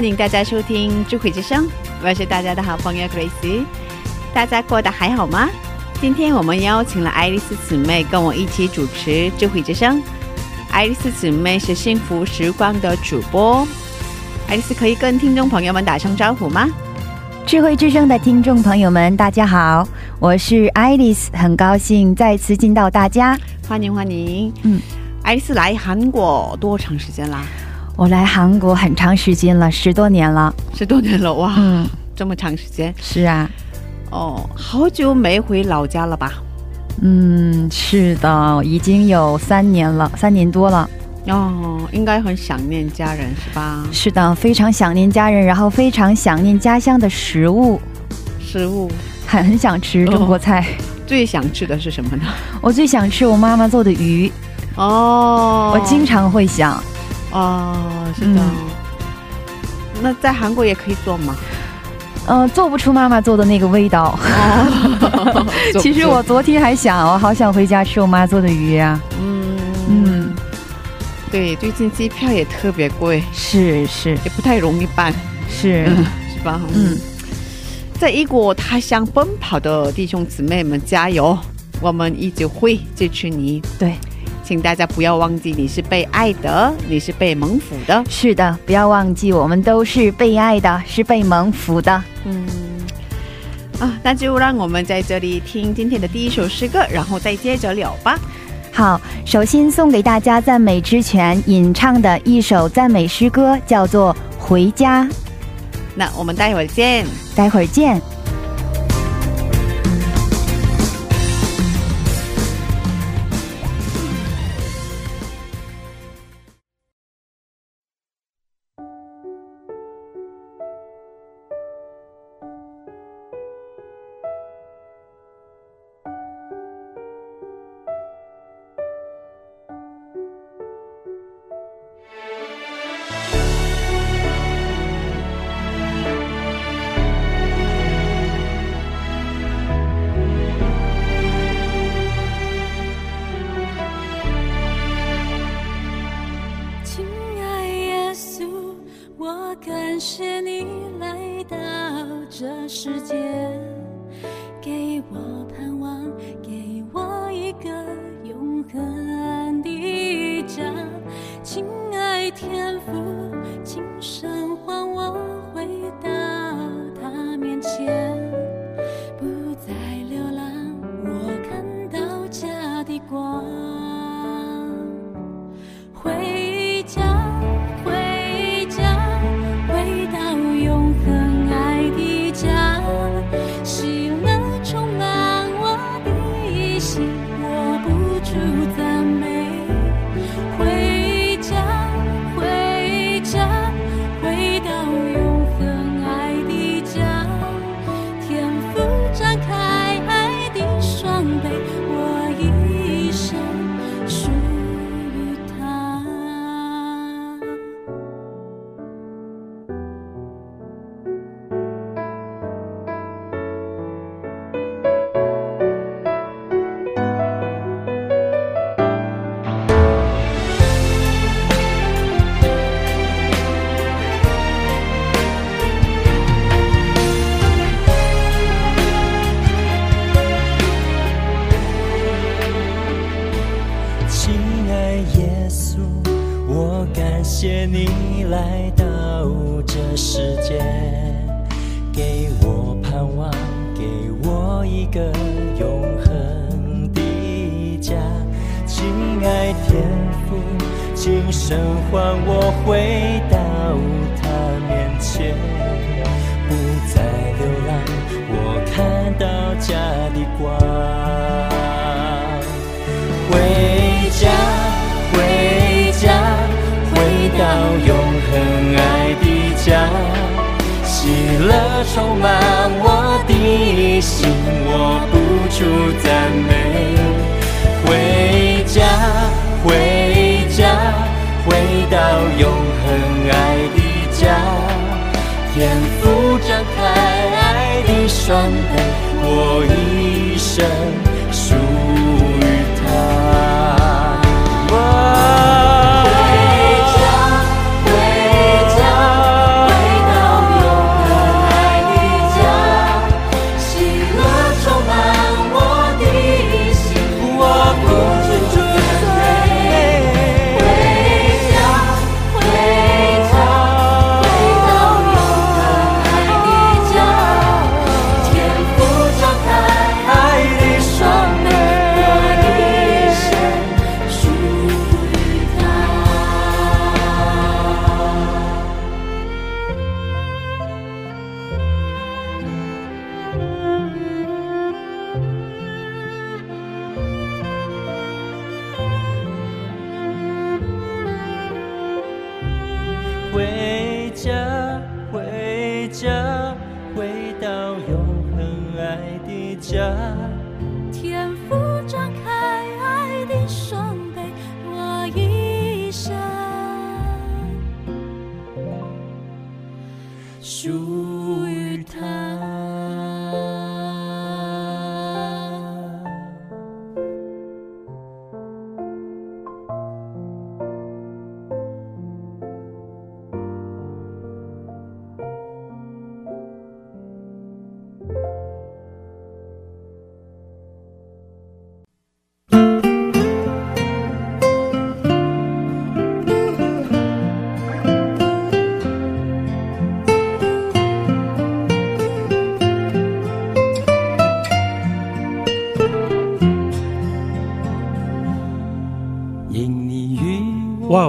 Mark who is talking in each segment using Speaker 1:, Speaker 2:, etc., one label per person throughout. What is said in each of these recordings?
Speaker 1: 欢迎大家收听智慧之声，我是大家的好朋友 Grace。大家过得还好吗？今天我们邀请了爱丽丝姊妹跟我一起主持智慧之声。爱丽丝姊妹是幸福时光的主播，爱丽丝可以跟听众朋友们打声招呼吗？
Speaker 2: 智慧之声的听众朋友们，大家好，我是爱丽丝，很高兴再次见到大家。
Speaker 1: 欢迎欢迎。
Speaker 2: 嗯，
Speaker 1: 爱丽丝来韩国多长时间啦？
Speaker 2: 我来韩国很长时间了，十多年了。
Speaker 1: 十多年了哇，
Speaker 2: 嗯，
Speaker 1: 这么长时间
Speaker 2: 是啊，
Speaker 1: 哦，好久没回老家了吧？
Speaker 2: 嗯，是的，已经有三年了，三年多了。
Speaker 1: 哦，应该很想念家人是吧？
Speaker 2: 是的，非常想念家人，然后非常想念家乡的食物，
Speaker 1: 食物
Speaker 2: 很很想吃中国菜。
Speaker 1: 最想吃的是什么呢？
Speaker 2: 我最想吃我妈妈做的鱼，
Speaker 1: 哦，
Speaker 2: 我经常会想。
Speaker 1: 哦，是的。
Speaker 2: 嗯。
Speaker 1: 那在韩国也可以做吗？
Speaker 2: 呃，做不出妈妈做的那个味道。
Speaker 1: 哦。
Speaker 2: 其实我昨天还想，我好想回家吃我妈做的鱼呀、
Speaker 1: 嗯。
Speaker 2: 嗯，
Speaker 1: 对，最近机票也特别贵，
Speaker 2: 是是。
Speaker 1: 也不太容易办，
Speaker 2: 是，
Speaker 1: 是吧？
Speaker 2: 嗯，
Speaker 1: 在异国他乡奔跑的弟兄姊妹们加油！我们一直会支持你，
Speaker 2: 对，
Speaker 1: 请大家不要忘记，你是被爱的，你是被蒙福的。
Speaker 2: 是的，不要忘记，我们都是被爱的，是被蒙福的。
Speaker 1: 嗯，啊，那就让我们在这里听今天的第一首诗歌，然后再接着聊吧。
Speaker 2: 好，首先送给大家赞美之泉吟唱的一首赞美诗歌，叫做《回家》。
Speaker 1: 那我们待会儿见。
Speaker 2: 待会儿见。
Speaker 3: 感谢你来到这世界，给我盼望，给我一个永恒的家。亲爱天父，今生
Speaker 4: 回到他面前，不再流浪，我看到家的光。回家，回家，回到永恒爱的家，喜乐充满我的心，我不住赞美。回家，回家，回到永爱属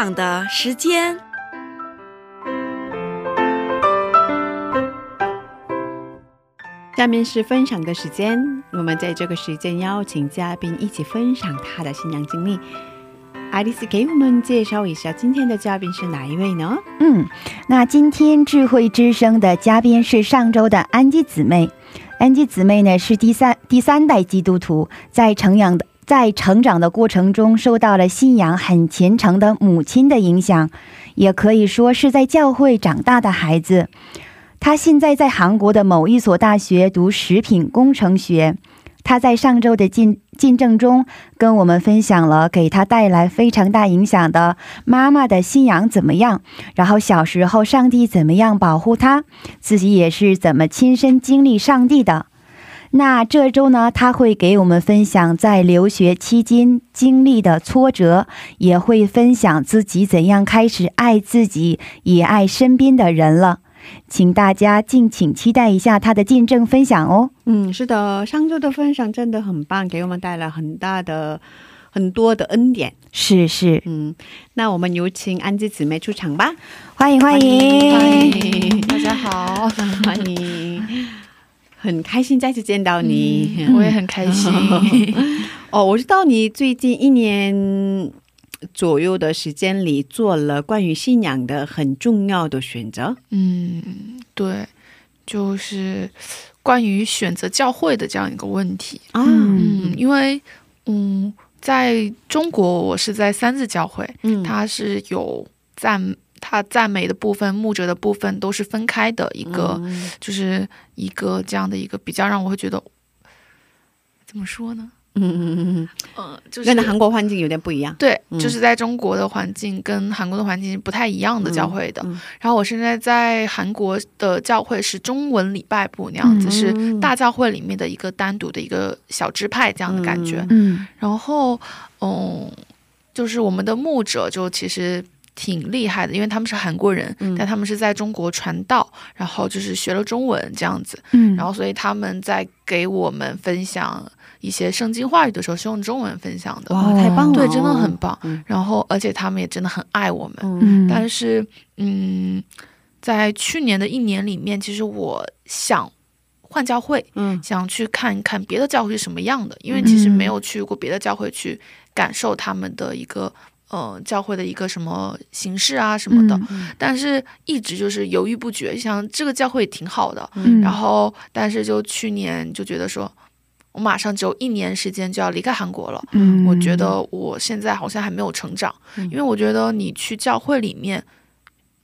Speaker 5: 分享的时间。
Speaker 1: 下面是分享的时间，我们在这个时间邀请嘉宾一起分享他的新娘经历。爱丽丝给我们介绍一下今天的嘉宾是哪一位呢？
Speaker 2: 嗯，那今天智慧之声的嘉宾是上周的安吉姊妹。安吉姊妹呢是第三第三代基督徒，在成阳的在成长的过程中受到了信仰很虔诚的母亲的影响，也可以说是在教会长大的孩子。他现在在韩国的某一所大学读食品工程学。他在上周的进进证中跟我们分享了给他带来非常大影响的妈妈的信仰怎么样，然后小时候上帝怎么样保护他，自己也是怎么亲身经历上帝的。那这周呢，他会给我们分享在留学期间经历的挫折，也会分享自己怎样开始爱自己，也爱身边的人了。请大家敬请期待一下他的见证分享哦。
Speaker 1: 嗯，是的，上周的分享真的很棒，给我们带来很大的、很多的恩典。
Speaker 2: 是是，
Speaker 1: 嗯，那我们有请安吉姊妹出场吧。
Speaker 2: 欢迎欢迎
Speaker 1: 欢迎
Speaker 6: 大家好，
Speaker 1: 欢迎，很开心再次见到你。
Speaker 6: 我也很开心。
Speaker 1: 哦，我知道你最近一年左右的时间里做了关于信仰的很重要的选择。
Speaker 6: 嗯，对，就是关于选择教会的这样一个问题。
Speaker 1: 啊，
Speaker 6: 嗯，因为嗯，在中国我是在三字教会，
Speaker 1: 嗯
Speaker 6: 它是有赞。它赞美的部分、牧者的部分都是分开的一个，
Speaker 1: 嗯
Speaker 6: 就是一个这样的一个比较让我会觉得，怎么说呢？
Speaker 1: 嗯嗯嗯嗯，
Speaker 6: 呃，就是
Speaker 1: 跟韩国环境有点不一样。
Speaker 6: 对，
Speaker 1: 嗯
Speaker 6: 就是在中国的环境跟韩国的环境不太一样的教会的。
Speaker 1: 嗯嗯
Speaker 6: 然后我现在在韩国的教会是中文礼拜部那样子，
Speaker 2: 嗯
Speaker 6: 是大教会里面的一个单独的一个小支派这样的感觉。
Speaker 2: 嗯
Speaker 6: 然后，嗯，就是我们的牧者就其实。挺厉害的，因为他们是韩国人，
Speaker 1: 嗯
Speaker 6: 但他们是在中国传道，然后就是学了中文这样子，
Speaker 2: 嗯，
Speaker 6: 然后所以他们在给我们分享一些圣经话语的时候是用中文分享的。
Speaker 1: 哇，太棒了！
Speaker 6: 对，真的很棒。
Speaker 1: 嗯
Speaker 6: 然后，而且他们也真的很爱我们。
Speaker 1: 嗯
Speaker 2: 嗯，
Speaker 6: 但是，嗯，在去年的一年里面，其实我想换教会，
Speaker 1: 嗯
Speaker 6: 想去看一看别的教会是什么样的，因为其实没有去过别的教会去感受他们的一个呃教会的一个什么形式啊什么的。
Speaker 2: 嗯
Speaker 6: 但是一直就是犹豫不决，想这个教会挺好的，
Speaker 2: 嗯
Speaker 6: 然后但是就去年就觉得说。我马上只有一年时间就要离开韩国了，
Speaker 2: 嗯
Speaker 6: 我觉得我现在好像还没有成长，
Speaker 1: 嗯
Speaker 6: 因为我觉得你去教会里面，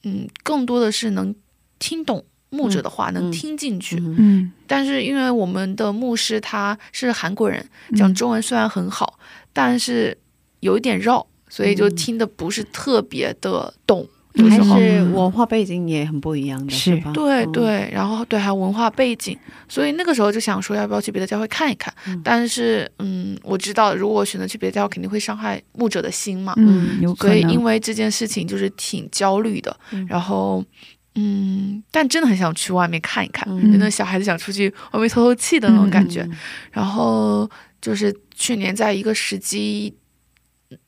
Speaker 6: 嗯，更多的是能听懂牧者的话，能
Speaker 1: 嗯
Speaker 6: 听进去。
Speaker 1: 嗯
Speaker 2: 嗯
Speaker 6: 但是因为我们的牧师他是韩国人，讲中文虽然很好，但是有一点绕，所以就
Speaker 1: 嗯
Speaker 6: 听的不是特别的懂。有
Speaker 1: 还
Speaker 6: 时候
Speaker 1: 是文化背景也很不一样的，
Speaker 2: 是
Speaker 1: 是吧？嗯，
Speaker 6: 对对，然后对还有文化背景，所以那个时候就想说要不要去别的教会看一看。
Speaker 1: 嗯
Speaker 6: 但是嗯，我知道如果我选择去别的教会，肯定会伤害牧者的心嘛。
Speaker 2: 嗯，有，
Speaker 6: 所以因为这件事情就是挺焦虑的，
Speaker 1: 嗯
Speaker 6: 然后嗯，但真的很想去外面看一看，
Speaker 1: 嗯
Speaker 6: 就那小孩子想出去外面透透气的那种感觉。
Speaker 1: 嗯
Speaker 6: 然后就是去年在一个时机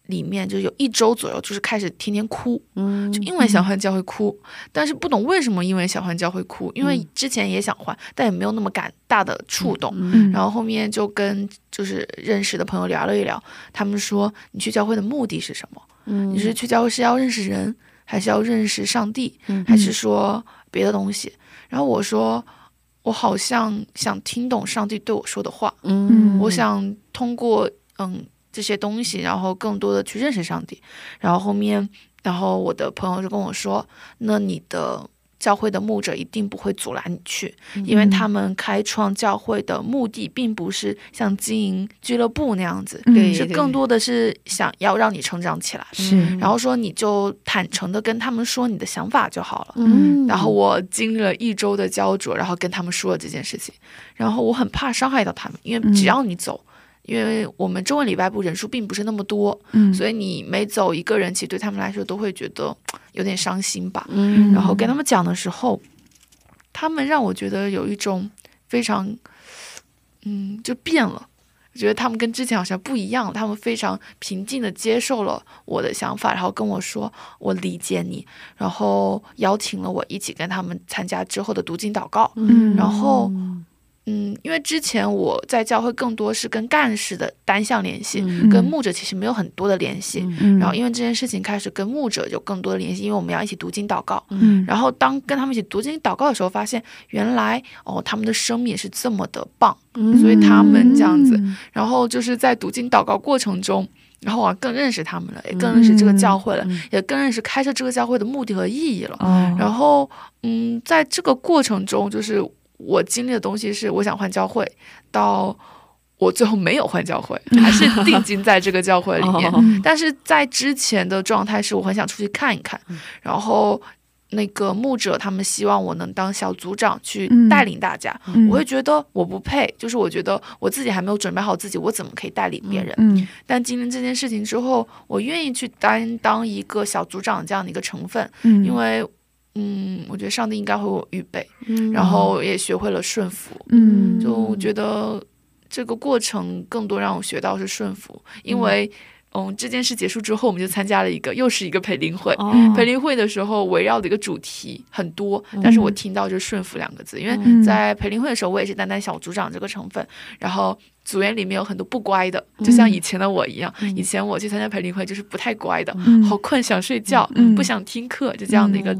Speaker 6: 里面，就有一周左右，就是开始天天哭，
Speaker 1: 嗯，
Speaker 6: 就因为想换教会哭，但是不懂为什么因为想换教会哭，因为
Speaker 1: 嗯
Speaker 6: 之前也想换，但也没有那么感大的触动。
Speaker 1: 嗯
Speaker 6: 然后后面就跟就是认识的朋友聊了一聊，他们说你去教会的目的是什么？
Speaker 1: 嗯。
Speaker 6: 你是去教会是要认识人，还是要认识上帝，
Speaker 1: 嗯。
Speaker 6: 还是说别的东西？然后我说，我好像想听懂上帝对我说的话，
Speaker 1: 嗯，
Speaker 6: 我想通过嗯这些东西，然后更多的去认识上帝。然后后面，然后我的朋友就跟我说，那你的。教会的牧者一定不会阻拦你去，因为他们开创教会的目的并不是像经营俱乐部那样子，
Speaker 2: 嗯
Speaker 6: 是更多的是想要让你成长起来。
Speaker 2: 是
Speaker 6: 然后说你就坦诚的跟他们说你的想法就好了。
Speaker 1: 嗯，
Speaker 6: 然后我经历了一周的焦灼，然后跟他们说了这件事情，然后我很怕伤害到他们，因为只要你走，因为我们中文礼拜部人数并不是那么多，
Speaker 2: 嗯，
Speaker 6: 所以你每走一个人，其实对他们来说都会觉得有点伤心吧。
Speaker 1: 嗯，
Speaker 6: 然后跟他们讲的时候，他们让我觉得有一种非常，嗯，就变了。我觉得他们跟之前好像不一样，他们非常平静的接受了我的想法，然后跟我说我理解你，然后邀请了我一起跟他们参加之后的读经祷告。
Speaker 2: 嗯
Speaker 6: 然后嗯，因为之前我在教会更多是跟干事的单向联系，
Speaker 1: 嗯
Speaker 6: 跟牧者其实没有很多的联系。
Speaker 2: 嗯，
Speaker 6: 然后因为这件事情开始跟牧者有更多的联系，因为我们要一起读经祷告。
Speaker 2: 嗯，
Speaker 6: 然后当跟他们一起读经祷告的时候，发现原来哦，他们的生命也是这么的棒，
Speaker 1: 嗯
Speaker 6: 所以他们这样子。
Speaker 2: 嗯
Speaker 6: 然后就是在读经祷告过程中，然后我更认识他们了，也更认识这个教会了，
Speaker 1: 嗯
Speaker 6: 也更认识开设这个教会的目的和意义了。
Speaker 2: 哦，
Speaker 6: 然后嗯，在这个过程中，就是我经历的东西是我想换教会，到我最后没有换教会，还是定睛在这个教会里面。
Speaker 1: 哦
Speaker 6: 但是在之前的状态是我很想出去看一看，
Speaker 1: 嗯
Speaker 6: 然后那个牧者他们希望我能当小组长去
Speaker 2: 嗯
Speaker 6: 带领大家，
Speaker 2: 嗯
Speaker 6: 我会觉得我不配，就是我觉得我自己还没有准备好自己，我怎么可以带领别人？
Speaker 2: 嗯
Speaker 6: 但经历这件事情之后，我愿意去担当一个小组长这样的一个成分，
Speaker 2: 嗯，
Speaker 6: 因为嗯，我觉得上帝应该会我预备，
Speaker 1: 嗯。
Speaker 6: 然后也学会了顺服。
Speaker 2: 嗯。
Speaker 6: 就我觉得这个过程更多让我学到是顺服，因为嗯这件事结束之后，我们就参加了一个又是一个培灵会。
Speaker 1: 哦。
Speaker 6: 培灵会的时候，围绕的一个主题很多，但是我听到就是顺服两个字，因为。
Speaker 2: 嗯
Speaker 6: 在培灵会的时候，我也是担当小组长这个成分，然后组员里面有很多不乖的，就像以前的我一样，以前我去参加培灵会就是不太乖的，
Speaker 2: 嗯。
Speaker 6: 好困想睡觉，
Speaker 2: 嗯。
Speaker 6: 不想听课，就这样的一个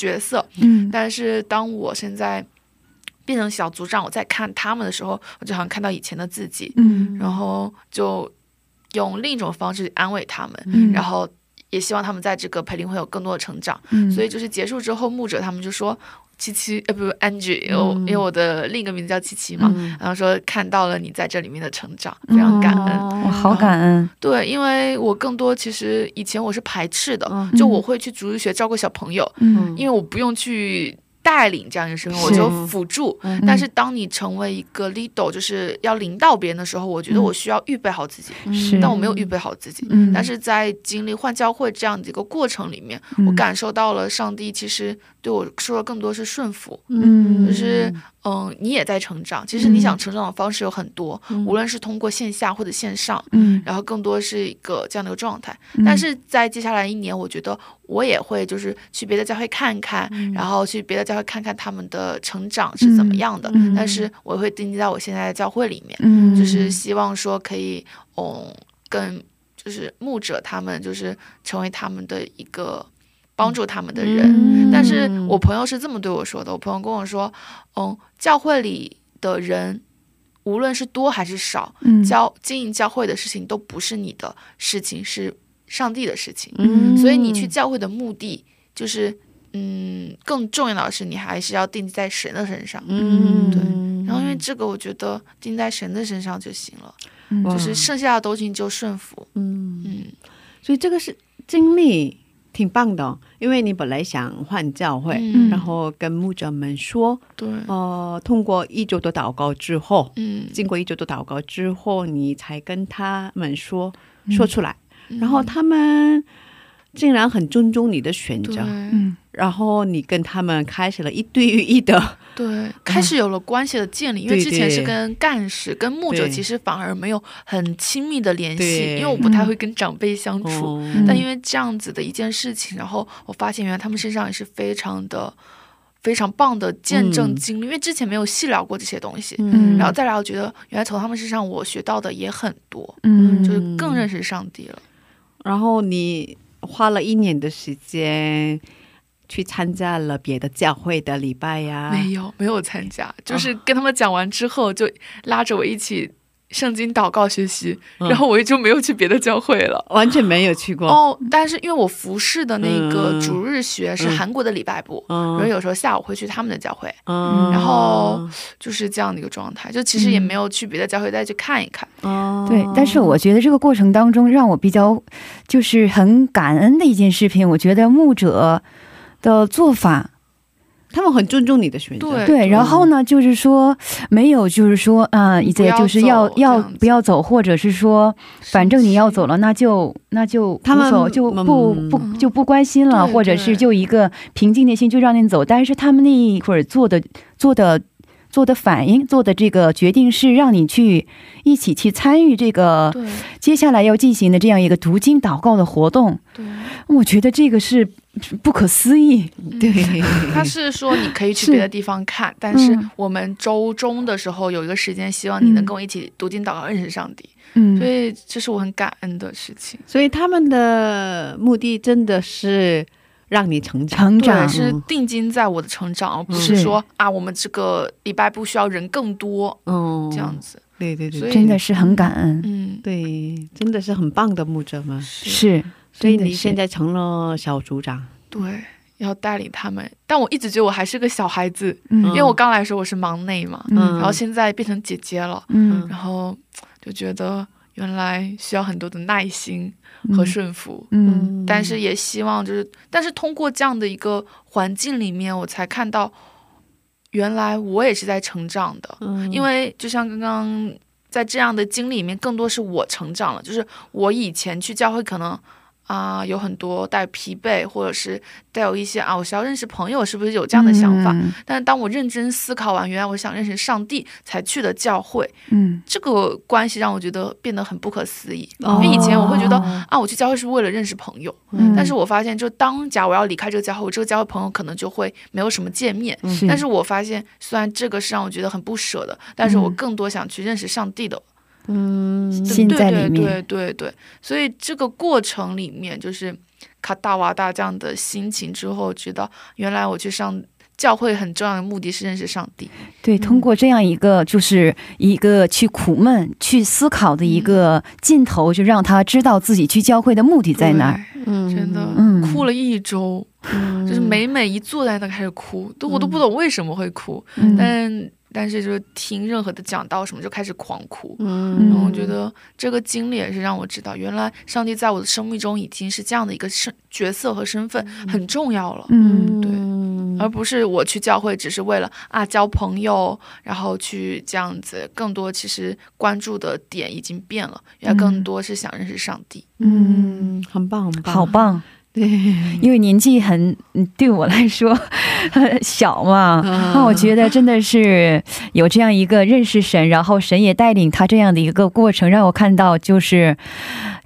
Speaker 6: 角角色。
Speaker 2: 嗯。
Speaker 6: 但是当我现在变成小组长，我在看他们的时候，我就好像看到以前的自己，
Speaker 2: 嗯。
Speaker 6: 然后就用另一种方式安慰他们，
Speaker 2: 嗯。
Speaker 6: 然后也希望他们在这个培林会有更多的成长。
Speaker 2: 嗯
Speaker 6: 所以就是结束之后，牧者他们就说。七七，呃，不不，Angie，因为我
Speaker 1: 嗯
Speaker 6: 因为我的另一个名字叫七七嘛，
Speaker 1: 嗯
Speaker 6: 然后说看到了你在这里面的成长，非常感恩。
Speaker 1: 哦
Speaker 2: 我好感恩，
Speaker 6: 对，因为我更多其实以前我是排斥的，
Speaker 1: 嗯
Speaker 6: 就我会去逐日学照顾小朋友，
Speaker 2: 嗯
Speaker 6: 因为我不用去带领这样一个身份，我就辅助。
Speaker 1: 嗯。
Speaker 6: 但是当你成为一个 leader，就是要领导别人的时候，我觉得我需要预备好自己，
Speaker 2: 是。
Speaker 6: 但我没有预备好自己。
Speaker 2: 嗯。
Speaker 6: 但是在经历换教会这样的一个过程里面，
Speaker 2: 嗯。
Speaker 6: 我感受到了上帝其实对我说的更多是顺服，
Speaker 2: 嗯。
Speaker 6: 就是嗯，你也在成长。其实你想成长的方式有很多，无论是通过线下或者线上，
Speaker 2: 嗯。
Speaker 6: 然后更多是一个这样的一个状态。
Speaker 2: 嗯。
Speaker 6: 但是在接下来一年，我觉得我也会就是去别的教会看看，
Speaker 2: 嗯。
Speaker 6: 然后去别的教会看看他们的成长是怎么样的。但是我会定睛在我现在的教会里面，
Speaker 2: 嗯。
Speaker 6: 就是希望说可以，嗯，跟就是牧者他们就是成为他们的一个帮助他们的人。
Speaker 2: 嗯
Speaker 6: 但是我朋友是这么对我说的，我朋友跟我说，嗯，教会里的人。无论是多还是少，
Speaker 2: 嗯
Speaker 6: 教经营教会的事情都不是你的事情，是上帝的事情。
Speaker 2: 嗯
Speaker 6: 所以你去教会的目的就是，嗯，更重要的是你还是要定在神的身上。
Speaker 1: 嗯
Speaker 6: 对然后因为这个，我觉得定在神的身上就行了，
Speaker 2: 嗯
Speaker 6: 就是剩下的东西你就顺服。
Speaker 1: 嗯，
Speaker 6: 嗯，
Speaker 1: 所以这个是经历挺棒的，因为你本来想换教会，
Speaker 6: 嗯。
Speaker 1: 然后跟牧者们说，
Speaker 6: 对，
Speaker 1: 呃，通过一周的祷告之后，
Speaker 6: 嗯，
Speaker 1: 经过一周的祷告之后，你才跟他们说
Speaker 2: 嗯。
Speaker 1: 说出来，然后他们竟然很尊重你的选择，
Speaker 2: 嗯
Speaker 1: 然后你跟他们开始了一对一的，
Speaker 6: 对，开始有了关系的建立，因为之前是跟干事、跟牧者其实反而没有很亲密的联系，因为我不太会跟长辈相处。
Speaker 1: 哦
Speaker 6: 但因为这样子的一件事情，然后我发现原来他们身上也是非常的、非常棒的见证
Speaker 1: 嗯。
Speaker 6: 经历，因为之前没有细聊过这些东西。
Speaker 2: 嗯。
Speaker 6: 然后再来，我觉得原来从他们身上我学到的也很多，
Speaker 2: 嗯。
Speaker 6: 就是更认识上帝了。
Speaker 1: 然后你花了一年的时间去参加了别的教会的礼拜呀，
Speaker 6: 没有，没有参加，就是跟他们讲完之后，就拉着我一起圣经祷告学习，
Speaker 1: 嗯。
Speaker 6: 然后我也就没有去别的教会了。
Speaker 1: 完全没有去过。
Speaker 6: 哦，但是因为我服侍的那个
Speaker 1: 嗯。
Speaker 6: 主日学是
Speaker 1: 嗯。
Speaker 6: 韩国的礼拜部，
Speaker 1: 嗯。
Speaker 6: 然后有时候下午会去他们的教会，
Speaker 1: 嗯。
Speaker 6: 然后就是这样的一个状态，就其实也没有去别的教会再去看一看。
Speaker 1: 哦。
Speaker 2: 对，但是我觉得这个过程当中让我比较就是很感恩的一件事情，我觉得牧者的做法，
Speaker 1: 他们很尊重你的选择。
Speaker 6: 对
Speaker 2: 对，然后呢，就是说没有，就是说，嗯，一姐就是要要不要走，或者是说，反正你要走了，那就那就
Speaker 1: 他们
Speaker 2: 就
Speaker 1: 嗯。
Speaker 2: 不不就不关心了，或者是就一个平静的心就让你走。但是他们那一会儿做的做的做的反应，做的这个决定是让你去一起去参与这个接下来要进行的这样一个读经祷告的活动。
Speaker 6: 对，
Speaker 2: 我觉得这个是不可思议。
Speaker 1: 对，
Speaker 6: 他是说你可以去别的地方看，但是
Speaker 2: 嗯
Speaker 6: 我们周中的时候有一个时间，希望你能跟我一起读经祷告，认识上帝。所
Speaker 2: 嗯
Speaker 6: 以这是我很感恩的事情。
Speaker 1: 所以他们的目的真的是让你成长。
Speaker 2: 成长，
Speaker 6: 是定睛在我的成长，而不
Speaker 2: 是
Speaker 6: 是。说啊，我们这个礼拜不需要人更多。
Speaker 1: 嗯，
Speaker 6: 这样子。
Speaker 1: 对对对，
Speaker 6: 所以
Speaker 2: 真的是很感恩。
Speaker 6: 嗯，
Speaker 1: 对，真的是很棒的牧者们。
Speaker 6: 是。
Speaker 2: 是，
Speaker 1: 所以你现在成了小组长，
Speaker 6: 对，要带领他们。但我一直觉得我还是个小孩子，
Speaker 2: 嗯。
Speaker 6: 因为我刚来的时候我是忙内嘛，
Speaker 2: 嗯。
Speaker 6: 然后现在变成姐姐了，
Speaker 2: 嗯。
Speaker 6: 然后就觉得原来需要很多的耐心和顺服。
Speaker 2: 嗯
Speaker 6: 但是也希望就是，但是通过这样的一个环境里面，我才看到，原来我也是在成长的。
Speaker 1: 嗯
Speaker 6: 因为就像刚刚在这样的经历里面，更多是我成长了，就是我以前去教会可能，啊、有很多带疲惫，或者是带有一些啊，我需要认识朋友，是不是有这样的想法？
Speaker 2: 嗯
Speaker 6: 但是当我认真思考完，原来我想认识上帝才去的教会，
Speaker 2: 嗯，
Speaker 6: 这个关系让我觉得变得很不可思议。
Speaker 1: 哦
Speaker 6: 因为以前我会觉得
Speaker 2: 哦
Speaker 6: 啊，我去教会是为了认识朋友，
Speaker 2: 嗯
Speaker 6: 但是我发现，就当假如我要离开这个教会，我这个教会朋友可能就会没有什么见面。
Speaker 2: 是
Speaker 6: 但是我发现，虽然这个是让我觉得很不舍的，但是我
Speaker 2: 嗯
Speaker 6: 更多想去认识上帝的
Speaker 1: 嗯
Speaker 2: 心在里面，
Speaker 6: 对对对。对，所以这个过程里面，就是卡大娃大这样的心情之后，知道原来我去上教会很重要的目的是认识上帝。
Speaker 2: 对，通过这样一个就是一个去苦闷、去思考的一个劲头，就让他知道自己去教会的目的在哪儿。
Speaker 1: 嗯
Speaker 6: 真的、
Speaker 2: 嗯。
Speaker 6: 哭了一周，
Speaker 1: 嗯。
Speaker 6: 就是每每一坐在那开始哭，都我都不懂为什么会哭，
Speaker 2: 嗯。
Speaker 6: 但但是就是听任何的讲道什么就开始狂哭。
Speaker 1: 嗯
Speaker 6: 然后我觉得这个经历也是让我知道，原来上帝在我的生命中已经是这样的一个身角色和身份很重要了。
Speaker 2: 嗯
Speaker 6: 对
Speaker 1: 嗯
Speaker 6: 而不是我去教会只是为了啊交朋友，然后去这样子，更多其实关注的点已经变了，原来更多是想认识上帝。
Speaker 1: 嗯，很棒很棒，
Speaker 2: 好，棒！
Speaker 1: 对，
Speaker 2: 因为年纪很，嗯对我来说 小嘛，
Speaker 1: 啊。
Speaker 2: 那我觉得真的是有这样一个认识神，然后神也带领他这样的一个过程，让我看到就是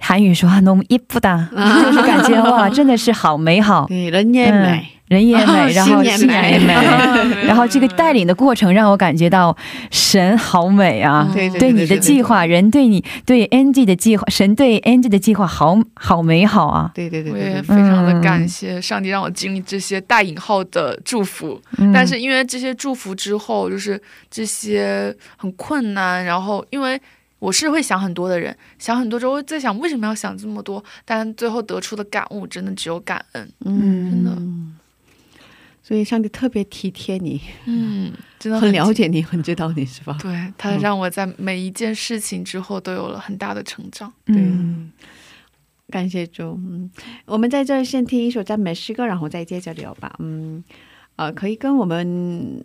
Speaker 2: 韩语说너무이쁘다，就是感觉哇，真的是好美好，
Speaker 1: 对，人也美，
Speaker 2: 人也美，然后
Speaker 1: 心也
Speaker 2: 信仰也
Speaker 1: 美
Speaker 2: 美。然后这个带领的过程让我感觉到神好美啊！
Speaker 1: 对对
Speaker 2: 对你的计划，人对你对 Angie 的计划，神对 Angie 的计划好好美好啊！
Speaker 1: 对对对
Speaker 6: 我也
Speaker 1: 对对，
Speaker 6: 非常的感谢上帝让我经历这些带引号的祝福，
Speaker 2: 嗯
Speaker 6: 但是因为这些祝福之后，就是这些很困难，然后因为 我是会想很多的人，想很多之后在想为什么要想这么多，但最后得出的感悟真的只有感恩。
Speaker 1: 嗯，
Speaker 6: 真的
Speaker 1: 所以上帝特别体贴你，
Speaker 6: 嗯，真的
Speaker 1: 很了解你，很知道你是吧？
Speaker 6: 对他让我在每一件事情之后都有了很大的成长。
Speaker 1: 对
Speaker 2: 嗯，
Speaker 1: 感谢主。嗯，我们在这儿先听一首赞美诗歌，然后再接着聊吧。嗯，呃，可以跟我们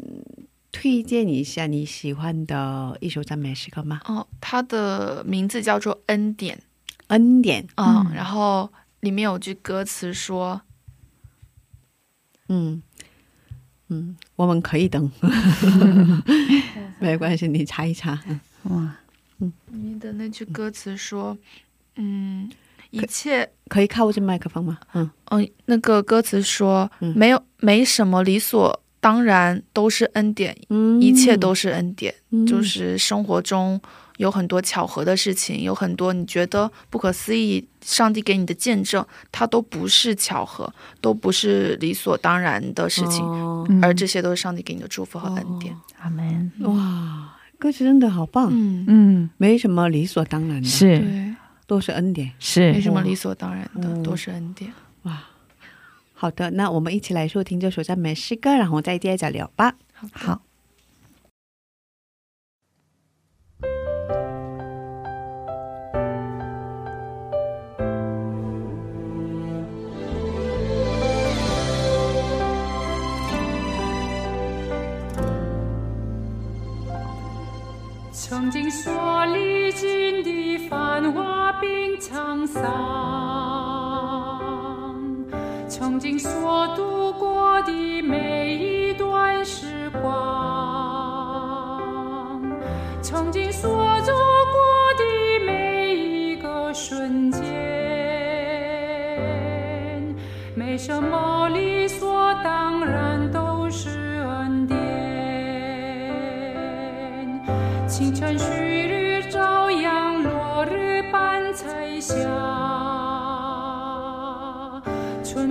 Speaker 1: 推荐一下你喜欢的一首赞美诗歌吗？
Speaker 6: 哦，它的名字叫做恩典。
Speaker 1: 恩典。
Speaker 6: 啊、
Speaker 2: 嗯。
Speaker 6: 然后里面有句歌词说，
Speaker 1: 嗯。嗯，我们可以等，没关系，你查一查。哇。嗯。
Speaker 2: 哇，
Speaker 6: 你的那句歌词说，嗯，一切，
Speaker 1: 可以靠近麦克风吗？嗯。
Speaker 6: 嗯、那个歌词说，
Speaker 1: 嗯。
Speaker 6: 没有没什么理所当然，都是恩典，
Speaker 1: 嗯。
Speaker 6: 一切都是恩典。
Speaker 1: 嗯。
Speaker 6: 就是生活中有很多巧合的事情，有很多你觉得不可思议，上帝给你的见证，它都不是巧合，都不是理所当然的事情，而这些都是上帝给你的祝福和恩典。
Speaker 2: 阿门。
Speaker 1: 哇，歌词真的好棒，
Speaker 6: 嗯，
Speaker 2: 嗯，
Speaker 1: 没什么理所当然的，
Speaker 2: 是，
Speaker 1: 都是恩典。
Speaker 2: 是。
Speaker 6: 没，什么理所当然的，
Speaker 1: 哦。
Speaker 6: 都是恩典。
Speaker 1: 哇，好的，那我们一起来收听这首赞美诗歌，然后再接着聊吧。
Speaker 2: 好。
Speaker 7: 曾经所历经的繁华并沧桑，曾经所度过的每一段时光，曾经所走过的每一个瞬间，没什么理所当然，都是恩典。清晨旭日照阳，落日伴彩霞，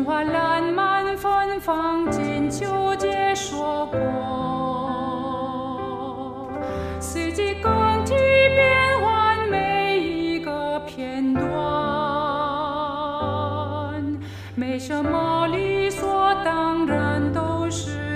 Speaker 7: 花烂漫芬芳，金秋节说过，四季更替变换每一个片段，没什么理所当然，都是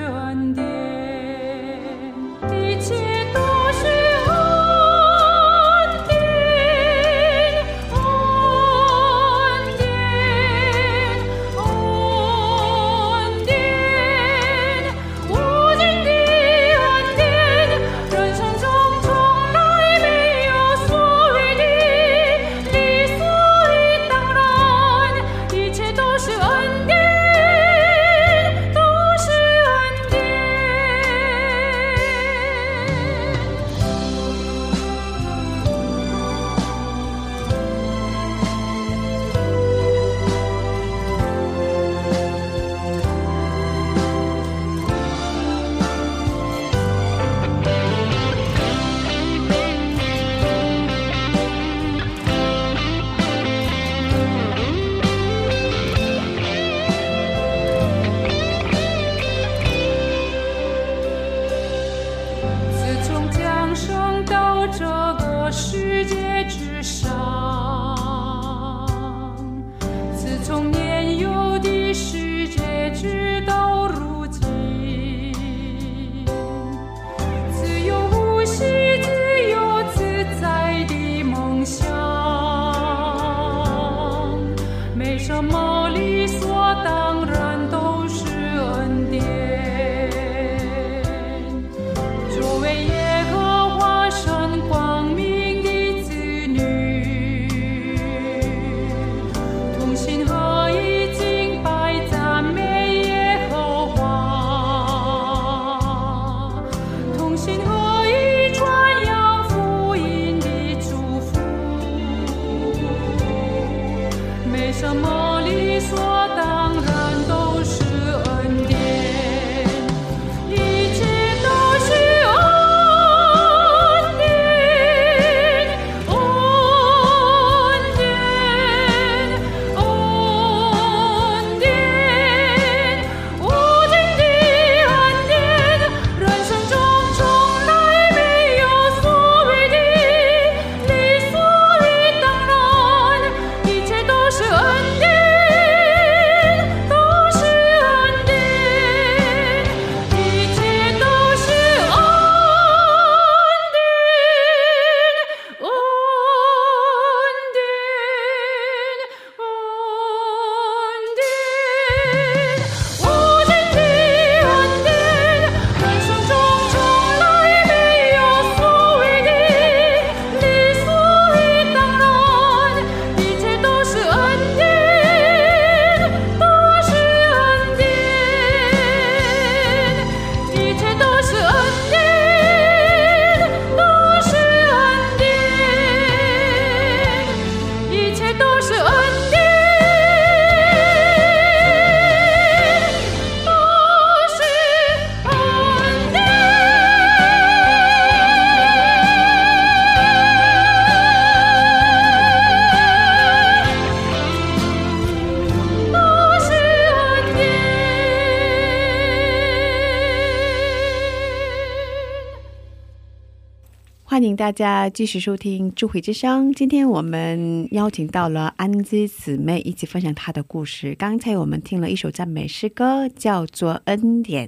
Speaker 1: 欢迎大家继续收听《智慧之声》。今天我们邀请到了安之姊妹一起分享她的故事。刚才我们听了一首赞美诗歌，叫做《恩典》。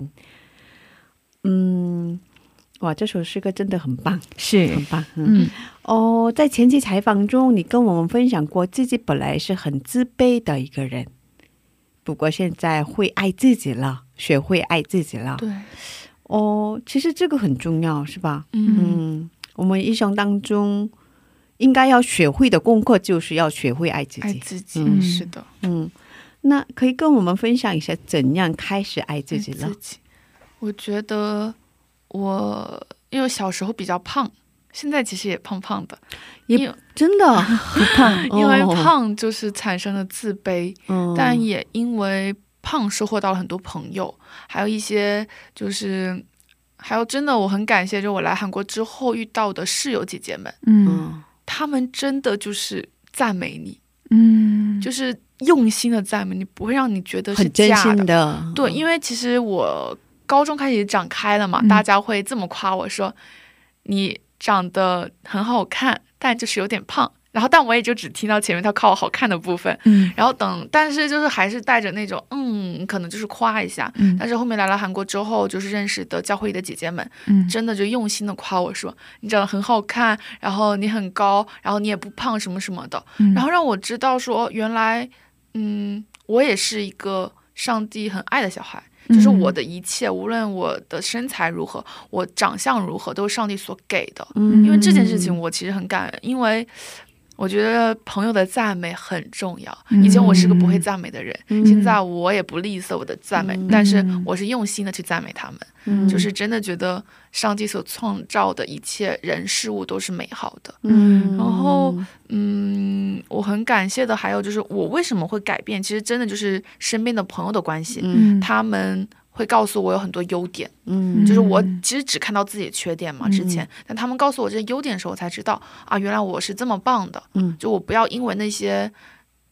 Speaker 1: 嗯，哇，这首诗歌真的很棒，
Speaker 2: 是
Speaker 1: 很棒。嗯
Speaker 2: 嗯
Speaker 1: 哦，在前期采访中，你跟我们分享过自己本来是很自卑的一个人，不过现在会爱自己了，学会爱自己了。
Speaker 6: 对，
Speaker 1: 哦，其实这个很重要，是吧？
Speaker 6: 嗯
Speaker 1: 嗯，我们一生当中应该要学会的功课，就是要学会爱自己。
Speaker 6: 爱自己、
Speaker 1: 嗯
Speaker 6: 是的，
Speaker 1: 嗯，那可以跟我们分享一下怎样开始爱自己了
Speaker 6: 自？己。我觉得我因为小时候比较胖，现在其实也胖胖的，
Speaker 1: 也真的，
Speaker 2: 不胖，
Speaker 6: 因为
Speaker 1: 哦
Speaker 6: 胖就是产生了自卑，
Speaker 1: 嗯
Speaker 6: 但也因为胖收获到了很多朋友，还有一些就是。还有，真的我很感谢，就我来韩国之后遇到的室友姐姐们，
Speaker 2: 嗯
Speaker 1: 嗯
Speaker 6: 她们真的就是赞美你，
Speaker 2: 嗯，
Speaker 6: 就是用心的赞美你，不会让你觉得是
Speaker 1: 很真
Speaker 6: 假的。
Speaker 1: 心的，
Speaker 6: 对，因为其实我高中开始长开了嘛，
Speaker 2: 嗯
Speaker 6: 大家会这么夸我说你长得很好看，但就是有点胖。然后，但我也就只听到前面他夸我好看的部分，
Speaker 2: 嗯。
Speaker 6: 然后等，但是就是还是带着那种嗯，可能就是夸一下。
Speaker 2: 嗯。
Speaker 6: 但是后面来了韩国之后，就是认识的教会里的姐姐们，
Speaker 2: 嗯。
Speaker 6: 真的就用心的夸我说你长得很好看，然后你很高，然后你也不胖什么什么的，
Speaker 2: 嗯。
Speaker 6: 然后让我知道说原来嗯，我也是一个上帝很爱的小孩。就是我的一切，无论我的身材如何，我长相如何，都是上帝所给的。
Speaker 1: 嗯。
Speaker 6: 因为这件事情，我其实很感恩，因为我觉得朋友的赞美很重要。以前我是个不会赞美的人，
Speaker 1: 嗯
Speaker 6: 现在我也不吝啬我的赞美，
Speaker 1: 嗯
Speaker 6: 但是我是用心的去赞美他们，
Speaker 1: 嗯
Speaker 6: 就是真的觉得上帝所创造的一切人事物都是美好的。
Speaker 1: 嗯，
Speaker 6: 然后嗯，我很感谢的还有就是我为什么会改变，其实真的就是身边的朋友的关系，
Speaker 1: 嗯
Speaker 6: 他们会告诉我有很多优点。
Speaker 1: 嗯
Speaker 6: 就是我其实只看到自己的缺点嘛，
Speaker 1: 嗯
Speaker 6: 之前，但他们告诉我这些优点的时候，我才知道啊，原来我是这么棒的。
Speaker 1: 嗯
Speaker 6: 就我不要因为那些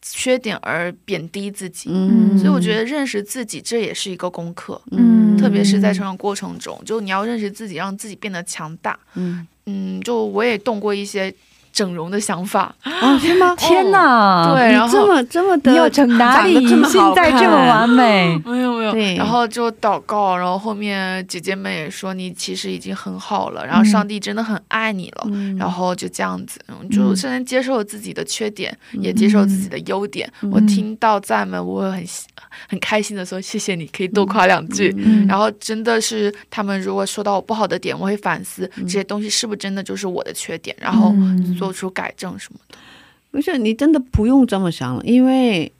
Speaker 6: 缺点而贬低自己。
Speaker 1: 嗯，
Speaker 6: 所以我觉得认识自己这也是一个功课，
Speaker 1: 嗯
Speaker 6: 特别是在成长过程中，就你要认识自己，让自己变得强大。
Speaker 1: 嗯
Speaker 6: 嗯，就我也动过一些整容的想法，
Speaker 1: 啊是吗？
Speaker 2: 天哪，
Speaker 6: 对，然后
Speaker 1: 这么这么的，
Speaker 2: 你要整哪里？
Speaker 1: 这么
Speaker 2: 现
Speaker 1: 好
Speaker 2: 在这么完美，
Speaker 6: 没有没有，然后就祷告，然后后面姐姐们也说你其实已经很好了，然后上帝真的很爱你了，
Speaker 1: 嗯。
Speaker 6: 然后就这样子，嗯就
Speaker 2: 嗯。
Speaker 6: 现在接受了自己的缺点，也接受自己的优点。
Speaker 1: 嗯。
Speaker 6: 我听到赞美，我会很很开心的说谢谢你，可以多夸两句。
Speaker 1: 嗯。
Speaker 6: 然后真的是他们如果说到我不好的点，我会反思
Speaker 1: 嗯。
Speaker 6: 这些东西是不是真的就是我的缺点，然后
Speaker 2: 嗯
Speaker 6: 做出改正什么的。
Speaker 1: 不是你真的不用这么想了，因为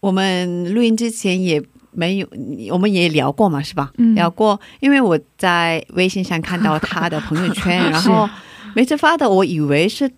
Speaker 1: 我们录音之前也没有，我们也聊过嘛，是吧？
Speaker 2: 嗯。
Speaker 1: 聊过，因为我在微信上看到他的朋友圈，然后每次发的，我以为是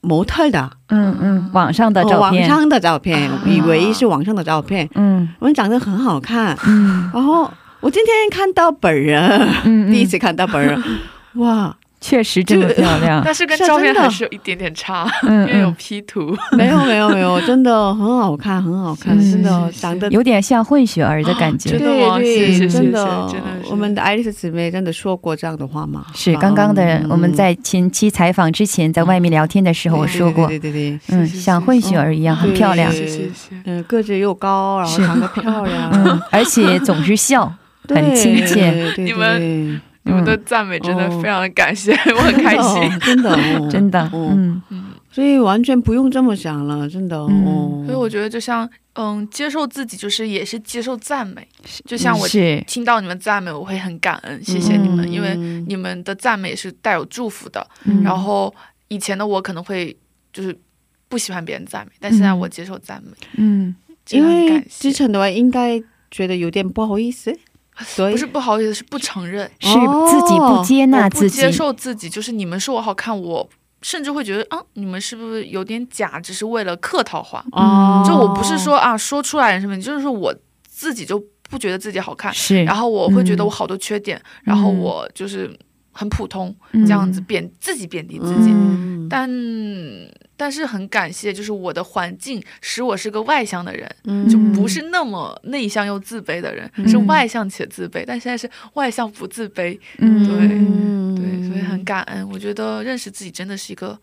Speaker 1: 模特的
Speaker 2: 嗯嗯，网上的
Speaker 1: 哦
Speaker 2: 照片，
Speaker 1: 网上的照片，
Speaker 6: 啊
Speaker 1: 以为是网上的照片，
Speaker 2: 嗯。
Speaker 1: 我们长得很好看，
Speaker 2: 嗯。
Speaker 1: 然后我今天看到本人，
Speaker 2: 嗯，
Speaker 1: 第一次看到本人，哇，
Speaker 2: 确实真的漂亮，
Speaker 6: 但是跟照片还是有一点点差，
Speaker 2: 嗯
Speaker 6: 因为有
Speaker 2: 嗯
Speaker 6: ，P 图。
Speaker 1: 没有没有没有，真的很好看，很好看，真的长得
Speaker 2: 有点像混血儿的感觉
Speaker 6: 真。的吗
Speaker 1: 对
Speaker 6: 谢谢
Speaker 1: 对，
Speaker 6: 谢谢
Speaker 1: 真的，
Speaker 6: 真的是
Speaker 1: 我们的爱丽丝姊妹真的说过这样的话吗？
Speaker 2: 是刚刚的
Speaker 1: 嗯
Speaker 2: 我们在前期采访之前，在外面聊天的时候，我说过，
Speaker 1: 对对对对，
Speaker 2: 嗯，像混血儿一样，很漂亮。
Speaker 6: 谢谢谢谢。
Speaker 1: 嗯，个子又高，然后长得漂亮，
Speaker 2: 嗯，而且总是笑，很亲切。
Speaker 1: 对对
Speaker 6: 你们
Speaker 1: 对
Speaker 6: 你们的赞美真的
Speaker 1: 哦。
Speaker 6: 非常的感谢，我很开心。
Speaker 1: 真的哦
Speaker 2: 真的，
Speaker 1: 哦。
Speaker 2: 嗯。
Speaker 6: 嗯，
Speaker 1: 所以完全不用这么想了，真的
Speaker 2: 嗯。
Speaker 1: 哦。
Speaker 6: 所以我觉得就像嗯，接受自己就是也是接受赞美，就像我，听到你们赞美，我会很感恩，谢谢你们，
Speaker 1: 嗯
Speaker 6: 因为你们的赞美是带有祝福的。
Speaker 2: 嗯。
Speaker 6: 然后以前的我可能会就是不喜欢别人赞美，但现在
Speaker 2: 嗯。
Speaker 6: 我接受赞美，
Speaker 2: 嗯。
Speaker 1: 因为
Speaker 6: 感谢。
Speaker 1: 之前的话应该觉得有点不好意思，对，
Speaker 6: 不是不好意思，是不承认，
Speaker 2: 是自己不接纳自己。
Speaker 6: 接，受自己，就是你们说我好看，我甚至会觉得啊，你们是不是有点假，只是为了客套话？
Speaker 1: 哦，
Speaker 6: 就我不是说啊说出来什么，就是说我自己就不觉得自己好看，
Speaker 2: 是，
Speaker 6: 然后我会觉得
Speaker 2: 嗯。
Speaker 6: 我好多缺点，然后我就是很普通，
Speaker 2: 嗯。
Speaker 6: 这样子贬自己贬低自己。
Speaker 1: 嗯，
Speaker 6: 但但是很感谢，就是我的环境使我是个外向的人，
Speaker 1: 嗯。
Speaker 6: 就不是那么内向又自卑的人，是外向且自卑。但现在是外向不自卑，
Speaker 2: 嗯。
Speaker 6: 对
Speaker 1: 嗯。
Speaker 6: 对，所以很感恩。我觉得认识自己真的是一个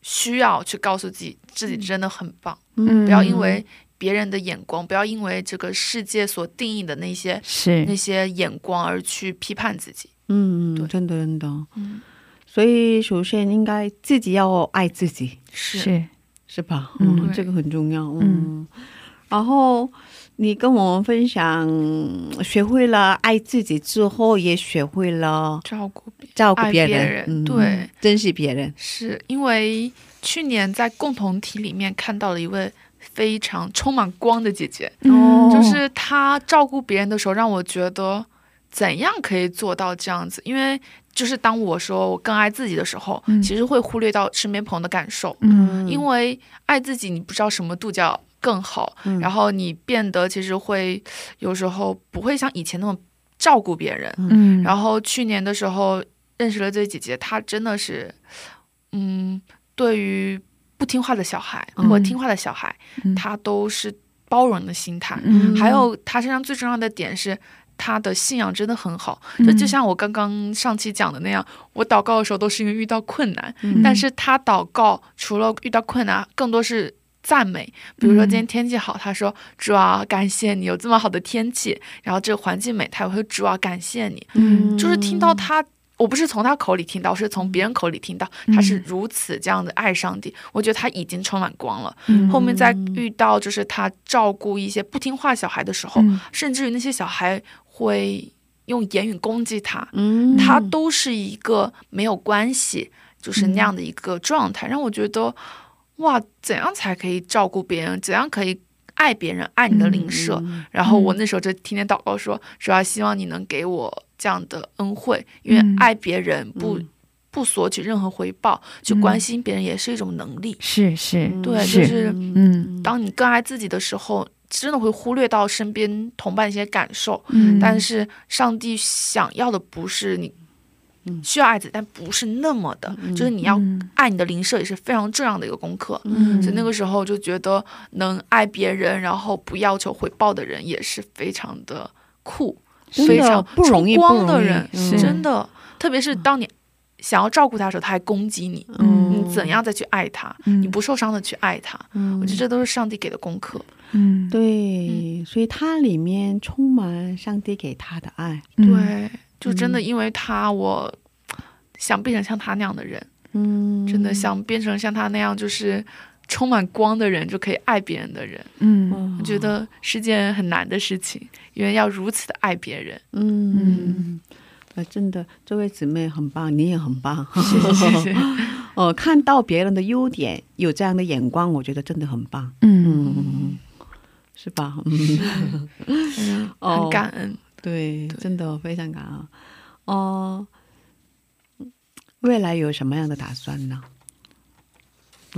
Speaker 6: 需要去告诉自己，自己真的很棒，
Speaker 2: 嗯。
Speaker 6: 不要因为别人的眼光，不要因为这个世界所定义的那些
Speaker 2: 是。
Speaker 6: 那些眼光而去批判自己。
Speaker 1: 嗯，
Speaker 6: 对。
Speaker 1: 真的真的。
Speaker 6: 嗯，
Speaker 1: 所以首先应该自己要爱自己，
Speaker 6: 是。
Speaker 2: 是。
Speaker 1: 是吧？
Speaker 2: 嗯。
Speaker 1: 这个很重要。
Speaker 2: 嗯。
Speaker 1: 嗯，然后你跟我们分享，学会了爱自己之后，也学会了
Speaker 6: 照顾别
Speaker 1: 照顾别人，
Speaker 6: 人
Speaker 1: 嗯
Speaker 6: 对，
Speaker 1: 珍惜别人。
Speaker 6: 是因为去年在共同体里面看到了一位非常充满光的姐姐，
Speaker 2: 哦
Speaker 6: 就是她照顾别人的时候，让我觉得怎样可以做到这样子？因为就是当我说我更爱自己的时候，
Speaker 2: 嗯
Speaker 6: 其实会忽略到身边朋友的感受，
Speaker 2: 嗯
Speaker 6: 因为爱自己，你不知道什么度叫更好，
Speaker 1: 嗯
Speaker 6: 然后你变得其实会有时候不会像以前那么照顾别人。
Speaker 2: 嗯
Speaker 6: 然后去年的时候认识了这位姐姐，她真的是，嗯，对于不听话的小孩、
Speaker 1: 嗯
Speaker 6: 或听话的小孩，
Speaker 2: 嗯
Speaker 6: 她都是包容的心态。
Speaker 2: 嗯
Speaker 6: 还有她身上最重要的点是。她的信仰真的很好，
Speaker 2: 嗯。
Speaker 6: 就就像我刚刚上期讲的那样，我祷告的时候都是因为遇到困难，
Speaker 1: 嗯。
Speaker 6: 但是他祷告除了遇到困难，更多是赞美。比如说
Speaker 2: 嗯。
Speaker 6: 今天天气好，他说主啊，感谢你有这么好的天气，然后这个环境美，他也会主啊，感谢你。
Speaker 2: 嗯。
Speaker 6: 就是听到他，我不是从他口里听到，我是从别人口里听到，他是如此这样的爱上帝，我觉得他已经充满光了。
Speaker 2: 嗯。
Speaker 6: 后面在遇到就是他照顾一些不听话小孩的时候，
Speaker 2: 嗯。
Speaker 6: 甚至于那些小孩会用言语攻击他，
Speaker 1: 嗯
Speaker 6: 他都是一个没有关系，就是那样的一个状态，让我觉得哇，怎样才可以照顾别人？怎样可以爱别人，爱你的邻舍？然后我那时候就天天祷告说，主要希望你能给我这样的恩惠，因为
Speaker 2: 嗯
Speaker 6: 爱别人不、
Speaker 1: 嗯
Speaker 6: 不索取任何回报，去
Speaker 2: 嗯
Speaker 6: 关心别人也是一种能力。
Speaker 2: 是是
Speaker 6: 对，
Speaker 2: 是
Speaker 6: 就是
Speaker 2: 嗯
Speaker 6: 当你更爱自己的时候，真的会忽略到身边同伴一些感受。
Speaker 2: 嗯
Speaker 6: 但是上帝想要的不是你
Speaker 1: 嗯
Speaker 6: 需要爱自己，但不是那么的，就是你要
Speaker 2: 嗯
Speaker 6: 爱你的邻舍也是非常重要的一个功课。
Speaker 2: 嗯
Speaker 6: 所以那个时候就觉得能爱别人，然后不要求回报的人也是非常的酷，
Speaker 1: 的
Speaker 6: 非常
Speaker 1: 不容易
Speaker 6: 出光的人，
Speaker 1: 是
Speaker 6: 真的。特别是当你想要照顾他的时候，他还攻击你，
Speaker 1: 嗯
Speaker 6: 你怎样再去爱他？
Speaker 2: 嗯
Speaker 6: 你不受伤的去爱他，
Speaker 1: 嗯
Speaker 6: 我觉得这都是上帝给的功课。
Speaker 2: 嗯
Speaker 1: 对，所以他里面充满上帝给他的爱。
Speaker 2: 嗯
Speaker 6: 对，就真的因为他，我想变成像他那样的人，
Speaker 1: 嗯，
Speaker 6: 真的想变成像他那样，就是充满光的人，就可以爱别人的人。
Speaker 2: 嗯
Speaker 1: 嗯，
Speaker 6: 我觉得是件很难的事情，因为要如此的爱别人。
Speaker 1: 嗯。啊，真的，这位姊妹很棒，你也很棒。
Speaker 6: 谢谢谢谢。
Speaker 1: 哦，看到别人的优点，有这样的眼光，我觉得真的很棒。
Speaker 2: 嗯
Speaker 1: 嗯，是吧？嗯，
Speaker 6: 嗯，
Speaker 1: 哦
Speaker 6: 很感恩。
Speaker 1: 对，
Speaker 6: 对
Speaker 1: 真的非常感恩。哦、未来有什么样的打算呢？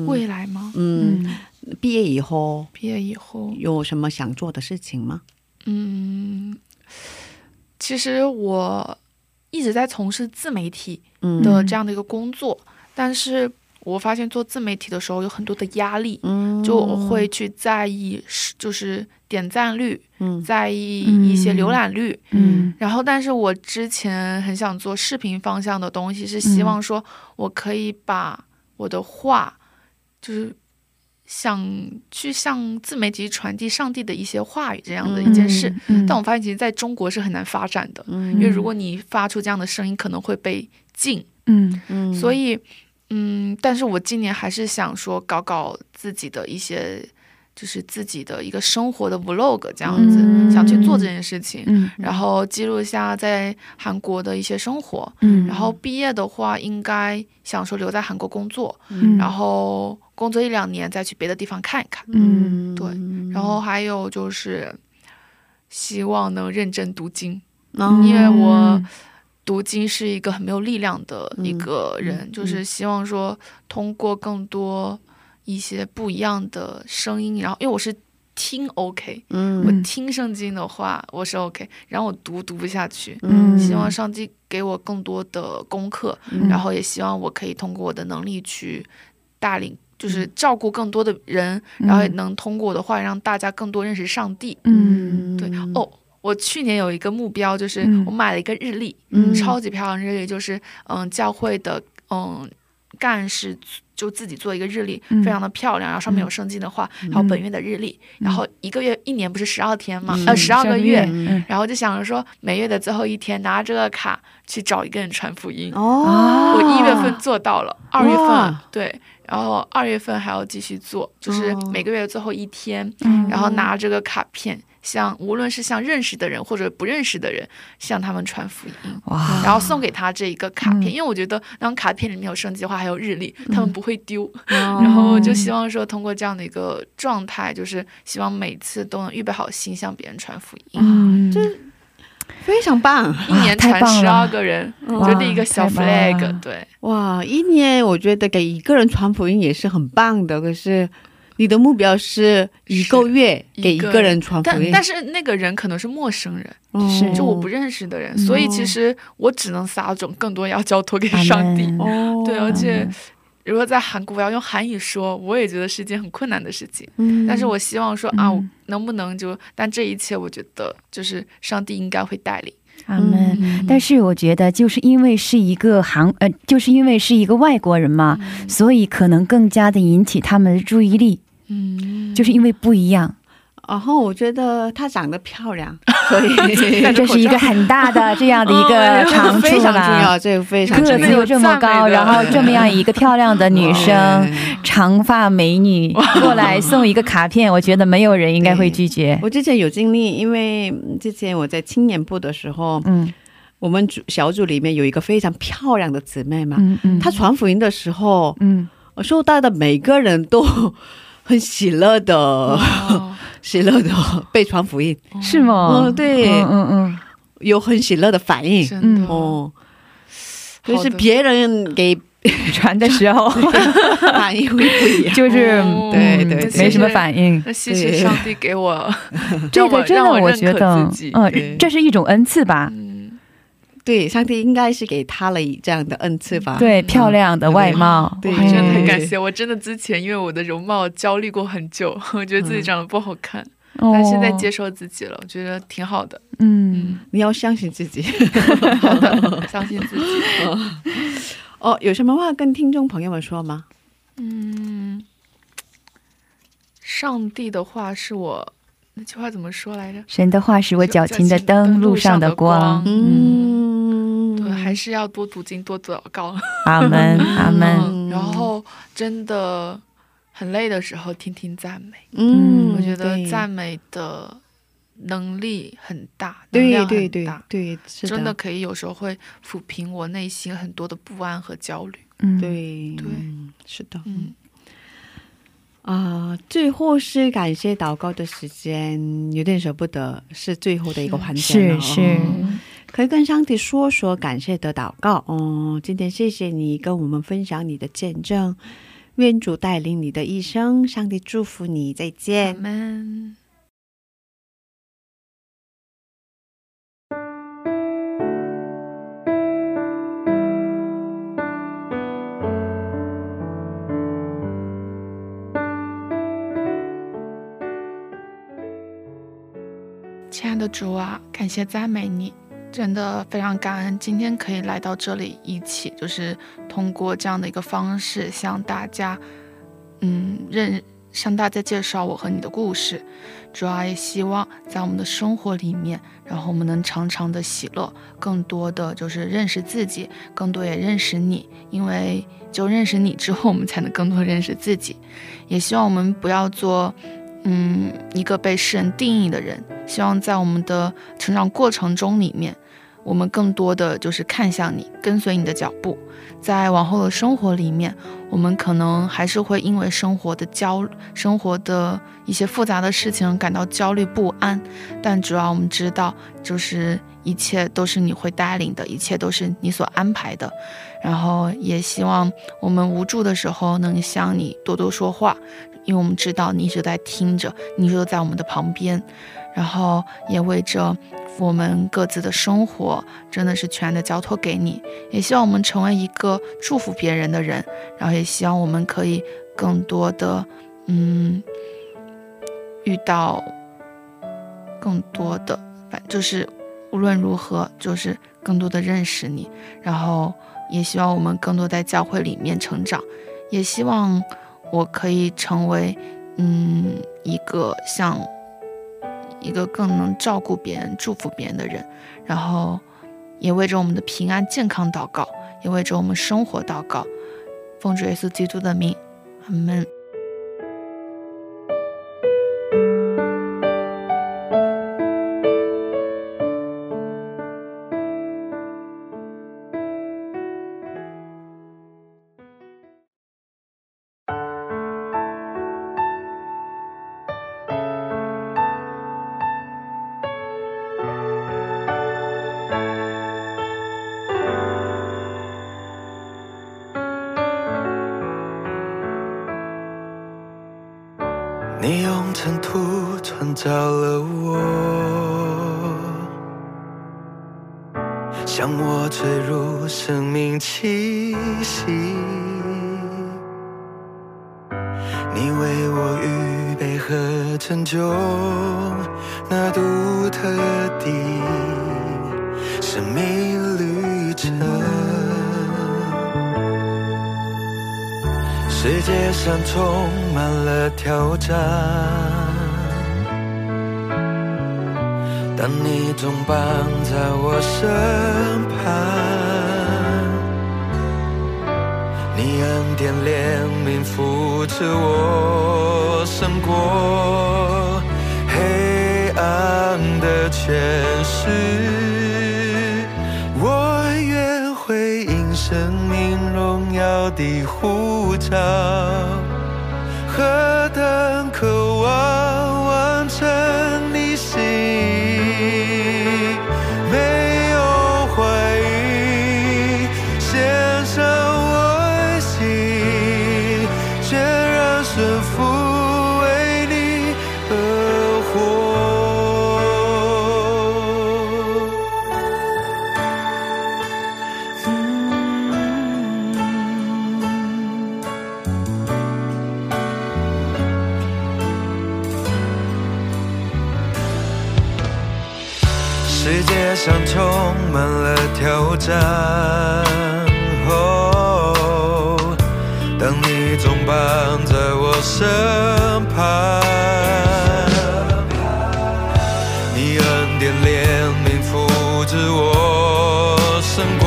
Speaker 6: 未来吗？
Speaker 1: 嗯，
Speaker 2: 嗯
Speaker 1: 毕业以后
Speaker 6: 毕业以后，
Speaker 1: 有什么想做的事情吗？
Speaker 6: 嗯，其实我一直在从事自媒体
Speaker 1: 嗯
Speaker 6: 的这样的一个工作，但是我发现做自媒体的时候有很多的压力，
Speaker 1: 嗯
Speaker 6: 就我会去在意是就是点赞率，
Speaker 1: 嗯
Speaker 6: 在意一些浏览率。
Speaker 2: 嗯
Speaker 6: 然后，但是我之前很想做视频方向的东西，是希望说我可以把我的话，就是想去向自媒体传递上帝的一些话语这样的一件事。
Speaker 2: 嗯
Speaker 6: 但我发现，其实在中国是很难发展的，
Speaker 1: 嗯
Speaker 6: 因为如果你发出这样的声音，可能会被禁。
Speaker 2: 嗯
Speaker 1: 嗯
Speaker 6: 所以，嗯，但是我今年还是想说搞搞自己的一些，就是自己的一个生活的 vlog 这样子，
Speaker 2: 嗯
Speaker 6: 想去做这件事情，
Speaker 2: 嗯
Speaker 6: 然后记录一下在韩国的一些生活。
Speaker 2: 嗯
Speaker 6: 然后毕业的话，应该想说留在韩国工作，
Speaker 2: 嗯
Speaker 6: 然后工作一两年再去别的地方看一看。
Speaker 2: 嗯
Speaker 6: 对然后还有就是，希望能认真读经，
Speaker 1: 哦
Speaker 6: 因为我读经是一个很没有力量的一个人，
Speaker 1: 嗯
Speaker 6: 就是希望说通过更多一些不一样的声音，然后因为我是听 OK，、
Speaker 1: 嗯
Speaker 6: 我听圣经的话我是 OK，然后我读读不下去。
Speaker 1: 嗯
Speaker 6: 希望上帝给我更多的功课，
Speaker 2: 嗯
Speaker 6: 然后也希望我可以通过我的能力去带领，就是照顾更多的人，然后也能通过我的话让大家更多认识上帝。
Speaker 2: 嗯
Speaker 6: 对哦，我去年有一个目标，就是
Speaker 2: 嗯。
Speaker 6: 我买了一个日历，
Speaker 2: 嗯。
Speaker 6: 超级漂亮日历，就是嗯教会的嗯干事就自己做一个日历，
Speaker 2: 嗯。
Speaker 6: 非常的漂亮，然后上面有圣经的话，还有本月的日历，然后一个月一年不是十二天嘛，
Speaker 1: 嗯
Speaker 6: 呃十二个月，
Speaker 2: 嗯。
Speaker 6: 然后就想着说每月的最后一天拿这个卡去找一个人传福音。
Speaker 1: 哦，
Speaker 6: 我一月份做到了，二月份对，然后二月份还要继续做，就是
Speaker 1: 哦。
Speaker 6: 每个月的最后一天，
Speaker 2: 嗯。
Speaker 6: 然后拿这个卡片，向无论是向认识的人或者不认识的人，向他们传福音，
Speaker 2: 哇，
Speaker 6: 然后送给他这一个卡片，
Speaker 2: 嗯
Speaker 6: 因为我觉得那张卡片里面有圣经的话，还有日历，他们不会丢。
Speaker 1: 哦
Speaker 6: 然后就希望说，通过这样的一个状态，就是希望每次都能预备好心向别人传福音。
Speaker 2: 嗯，
Speaker 1: 这非常棒
Speaker 6: 一年传十二个人，
Speaker 2: 哇
Speaker 6: 就立一个小 flag，对，
Speaker 1: 哇！一年我觉得给一个人传福音也是很棒的，可是你的目标是一个月给一个人传福音，
Speaker 6: 但但是那个人可能是陌生人，
Speaker 1: 哦。
Speaker 2: 是
Speaker 6: 就我不认识的人，
Speaker 2: 嗯
Speaker 6: 所以其实我只能撒种，更多要交托给上帝。
Speaker 1: 哦，
Speaker 6: 对，而且
Speaker 2: 嗯
Speaker 6: 如果在韩国我要用韩语说，我也觉得是一件很困难的事情。
Speaker 1: 嗯。
Speaker 6: 但是我希望说啊，能不能就，但这一切我觉得就是上帝应该会带领。
Speaker 2: 阿门。
Speaker 6: 嗯。
Speaker 2: 但是我觉得，就是因为是一个韩呃，就是因为是一个外国人嘛，所以可能更加的引起他们的注意力，
Speaker 6: 嗯，
Speaker 2: 就是因为不一样。
Speaker 1: 然后我觉得她长得漂亮，所以
Speaker 2: 这是一个很大的 这样的一个长处
Speaker 1: 个非常重。要，这个非常重要。
Speaker 2: 个子又这么高，然后这么样一个漂亮的女生，长发美女过来送一个卡片，我觉得没有人应该会拒绝。
Speaker 1: 我之前有经历，因为之前我在青年部的时候，
Speaker 2: 嗯
Speaker 1: 我们组小组里面有一个非常漂亮的姊妹嘛，
Speaker 2: 嗯嗯，
Speaker 1: 她传福音的时候，
Speaker 2: 嗯
Speaker 1: 我收到的每个人都很喜乐的，
Speaker 6: 哦。
Speaker 1: 喜乐的 被传福音，
Speaker 2: 是吗？
Speaker 1: 嗯对。
Speaker 2: 嗯嗯
Speaker 1: 有很喜乐的反应。
Speaker 6: 真的。
Speaker 1: 哦，就是别人给
Speaker 2: 嗯，传的时候。
Speaker 1: 反应会不一样。
Speaker 2: 就是
Speaker 1: 对对对。
Speaker 2: 没什么反应。
Speaker 6: 那谢谢上帝给我，
Speaker 2: 这个真的，
Speaker 6: 让我
Speaker 2: 觉得，嗯，这是一种恩赐吧？
Speaker 6: 嗯，
Speaker 1: 对，上帝应该是给他了这样的恩赐吧？
Speaker 2: 对，漂亮的外貌，
Speaker 1: 对
Speaker 6: 真的很
Speaker 2: 嗯
Speaker 6: 感谢。我真的之前因为我的容貌焦虑过很久，我觉得自己长得不好看，
Speaker 2: 哦
Speaker 6: 但现在接受自己了，我觉得挺好的。
Speaker 2: 嗯，
Speaker 1: 你要相信自己。
Speaker 6: 好的，相信自己。
Speaker 1: 哦，有什么话跟听众朋友们说吗？
Speaker 6: 嗯，上帝的话是我那句话怎么说来着？
Speaker 2: 神的话是我脚前的灯，路上的光。
Speaker 1: 嗯，
Speaker 6: 对，还是要多读经，多祷告。
Speaker 2: 阿门，阿门。
Speaker 6: 嗯，然后真的很累的时候，听听赞美。
Speaker 1: 嗯，
Speaker 6: 我觉得赞美的能力很大，能
Speaker 1: 对
Speaker 6: 量
Speaker 1: 对对
Speaker 6: 很大，
Speaker 1: 对，是
Speaker 6: 真的可以有时候会抚平我内心很多的不安和焦虑。
Speaker 2: 嗯，
Speaker 1: 对
Speaker 6: 对
Speaker 1: 嗯是的。
Speaker 6: 嗯，
Speaker 1: 啊、最后是感谢祷告的时间，有点舍不得，是最后的一个环节了。
Speaker 2: 是是
Speaker 1: 哦，可以跟上帝说说感谢的祷告。哦，今天谢谢你跟我们分享你的见证，愿主带领你的一生，上帝祝福你，再
Speaker 6: 阿
Speaker 1: 见。
Speaker 6: 亲爱的主啊，感谢赞美你，真的非常感恩，今天可以来到这里一起，就是通过这样的一个方式向大家，嗯，认向大家介绍我和你的故事。主要也希望在我们的生活里面，然后我们能常常的喜乐，更多的就是认识自己，更多也认识你，因为就认识你之后，我们才能更多认识自己。也希望我们不要做，嗯，一个被世人定义的人。希望在我们的成长过程中里面，我们更多的就是看向你，跟随你的脚步。在往后的生活里面，我们可能还是会因为生活的焦、生活的一些复杂的事情感到焦虑不安，但主要我们知道，就是一切都是你会带领的，一切都是你所安排的。然后也希望我们无助的时候能向你多多说话，因为我们知道你一直在听着，你就在我们的旁边。然后也为着我们各自的生活，真的是全的交托给你。也希望我们成为一个祝福别人的人，然后也希望我们可以更多的，嗯，遇到更多的反就是无论如何，就是更多的认识你，然后也希望我们更多在教会里面成长，也希望我可以成为嗯一个像一个更能照顾别人、祝福别人的人，然后也为着我们的平安健康祷告，也为着我们生活祷告，奉主耶稣基督的名，阿门。
Speaker 8: 土创造了我，向我吹入生命气息。你为我预备和拯救那独特的生命旅程。世界上充满了挑战，但你总伴在我身旁。你恩典怜悯扶持我，胜过黑暗的权势。我愿回应生命荣耀的呼召，和世界上充满了挑战，哦，当你总伴在我身旁，你恩典怜悯扶持我，胜过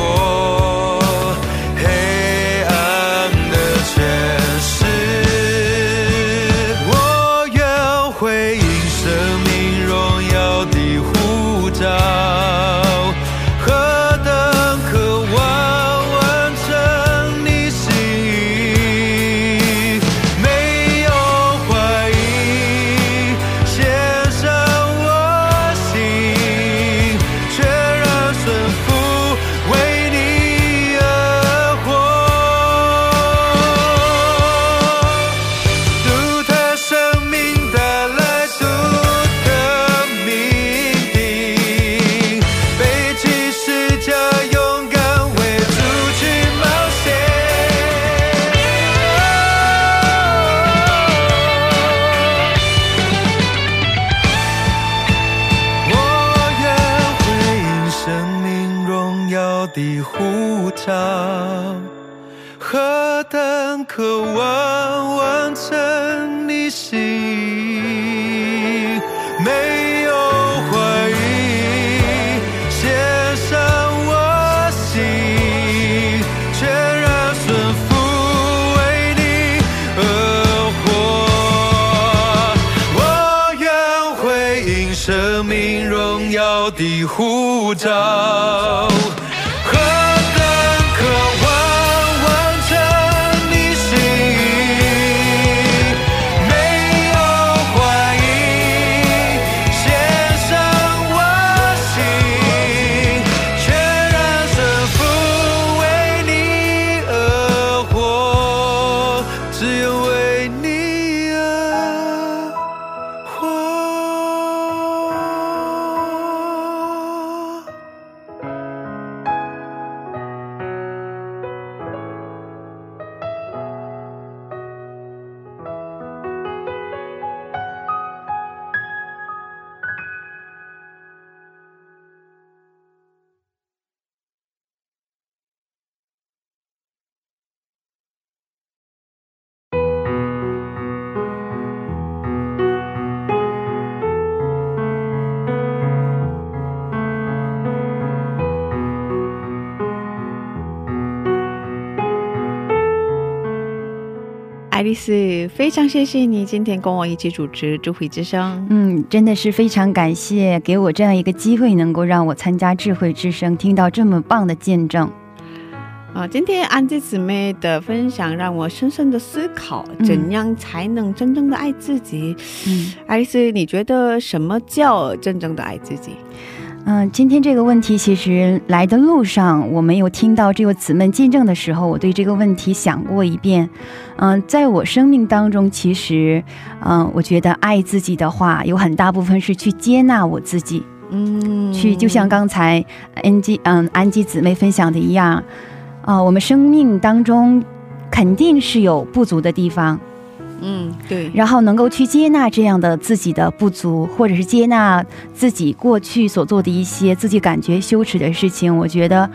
Speaker 8: 生命荣耀的
Speaker 1: 护照。非常谢谢你今天跟我一起主持智慧之声。
Speaker 2: 嗯，真的是非常感谢给我这样一个机会，能够让我参加智慧之声，听到这么棒的见证。
Speaker 1: 啊，今天安吉姊妹的分享让我深深的思考，
Speaker 2: 嗯
Speaker 1: 怎样才能真正的爱自己？
Speaker 2: 嗯
Speaker 1: 爱丽丝，你觉得什么叫真正的爱自己？
Speaker 2: 嗯、今天这个问题其实来的路上，我没有听到这个姊妹见证的时候，我对这个问题想过一遍。嗯、在我生命当中，其实，嗯、我觉得爱自己的话，有很大部分是去接纳我自己。
Speaker 1: 嗯，
Speaker 2: 去，就像刚才安吉嗯安吉姊妹分享的一样，啊、我们生命当中肯定是有不足的地方，
Speaker 1: 嗯，对，
Speaker 2: 然后能够去接纳这样的自己的不足，或者是接纳自己过去所做的一些自己感觉羞耻的事情，我觉得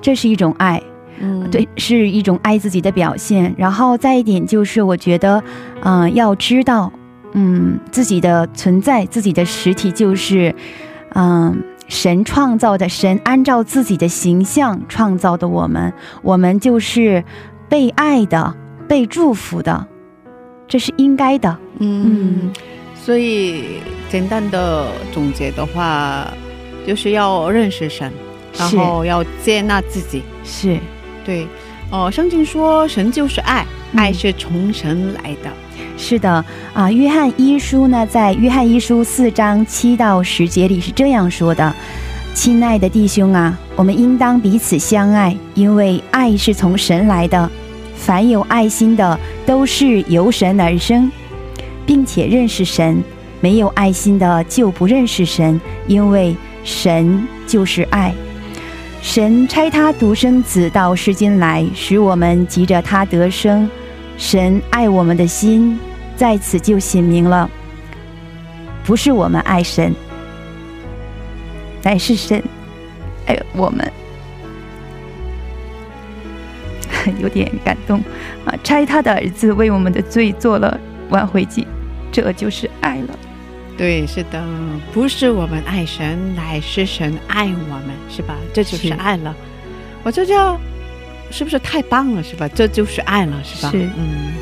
Speaker 2: 这是一种爱。
Speaker 1: 嗯，
Speaker 2: 对，是一种爱自己的表现。然后再一点就是，我觉得，嗯、要知道，嗯，自己的存在，自己的实体就是，嗯、神创造的，神按照自己的形象创造的我们，我们就是被爱的，被祝福的，这是应该的。
Speaker 1: 嗯，所以简单的总结的话，就是要认识神，然后要接纳自己。
Speaker 2: 是，
Speaker 1: 对，哦、圣经说神就是爱，
Speaker 2: 嗯
Speaker 1: 爱是从神来的。
Speaker 2: 是的啊，约翰一书呢，在约翰一书四章七到十节里是这样说的：“亲爱的弟兄啊，我们应当彼此相爱，因为爱是从神来的。凡有爱心的，都是由神而生，并且认识神；没有爱心的，就不认识神，因为神就是爱。”神差他独生子到世间来，使我们急着他得生。神爱我们的心在此就显明了，不是我们爱神，乃是神爱我们。有点感动啊！差他的儿子为我们的罪做了挽回祭，这就是爱了。
Speaker 1: 对，是的，不是我们爱神，乃是神爱我们，是吧？这就是
Speaker 2: 是
Speaker 1: 爱了。我这叫是不是太棒了，是吧？这就是爱了，是吧？
Speaker 2: 是
Speaker 1: 嗯，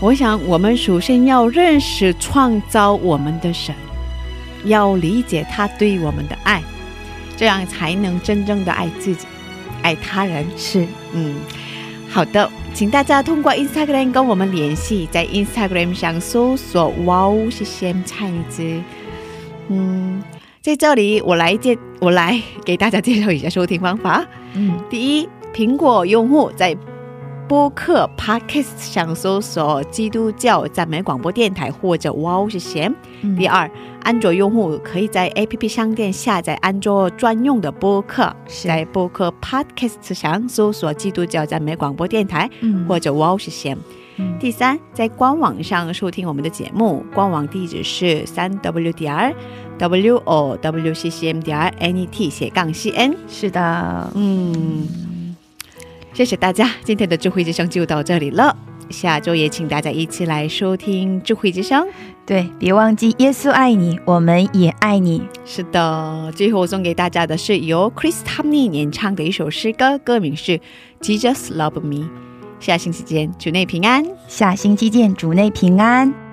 Speaker 1: 我想我们首先要认识创造我们的神，要理解他对我们的爱，这样才能真正的爱自己，爱他人。
Speaker 2: 是，
Speaker 1: 嗯，好的，请大家通过 Instagram 跟我们联系，在 Instagram 上搜索“哇哦是先菜子”。嗯，在这里我来介我来给大家介绍一下收听方法。
Speaker 2: 嗯，
Speaker 1: 第一，苹果用户在播客 Podcast 上搜索“基督教赞美广播电台”或者“ Wow 是谁、
Speaker 2: 嗯。
Speaker 1: 第二，安卓用户可以在 APP 商店下载安卓专用的播客，
Speaker 2: 是。
Speaker 1: 在播客 Podcast 上搜索“基督教赞美广播电台”
Speaker 2: 嗯。
Speaker 1: 或者 “Wow 是先”。
Speaker 2: 嗯。
Speaker 1: 第三，在官网上收听我们的节目，官网地址是三 w 点 w o w c c m 点 n e t 斜杠 c n。
Speaker 2: 是的，
Speaker 1: 嗯，谢谢大家，今天的智慧之声就到这里了。下周也请大家一起来收听智慧之声。
Speaker 2: 对，别忘记耶稣爱你，我们也爱你。
Speaker 1: 是的，最后送给大家的是由 Chris Tomney 演唱的一首诗歌，歌名是《Jesus Love Me》。下星期见，主内平安。
Speaker 2: 下星期见，主内平安。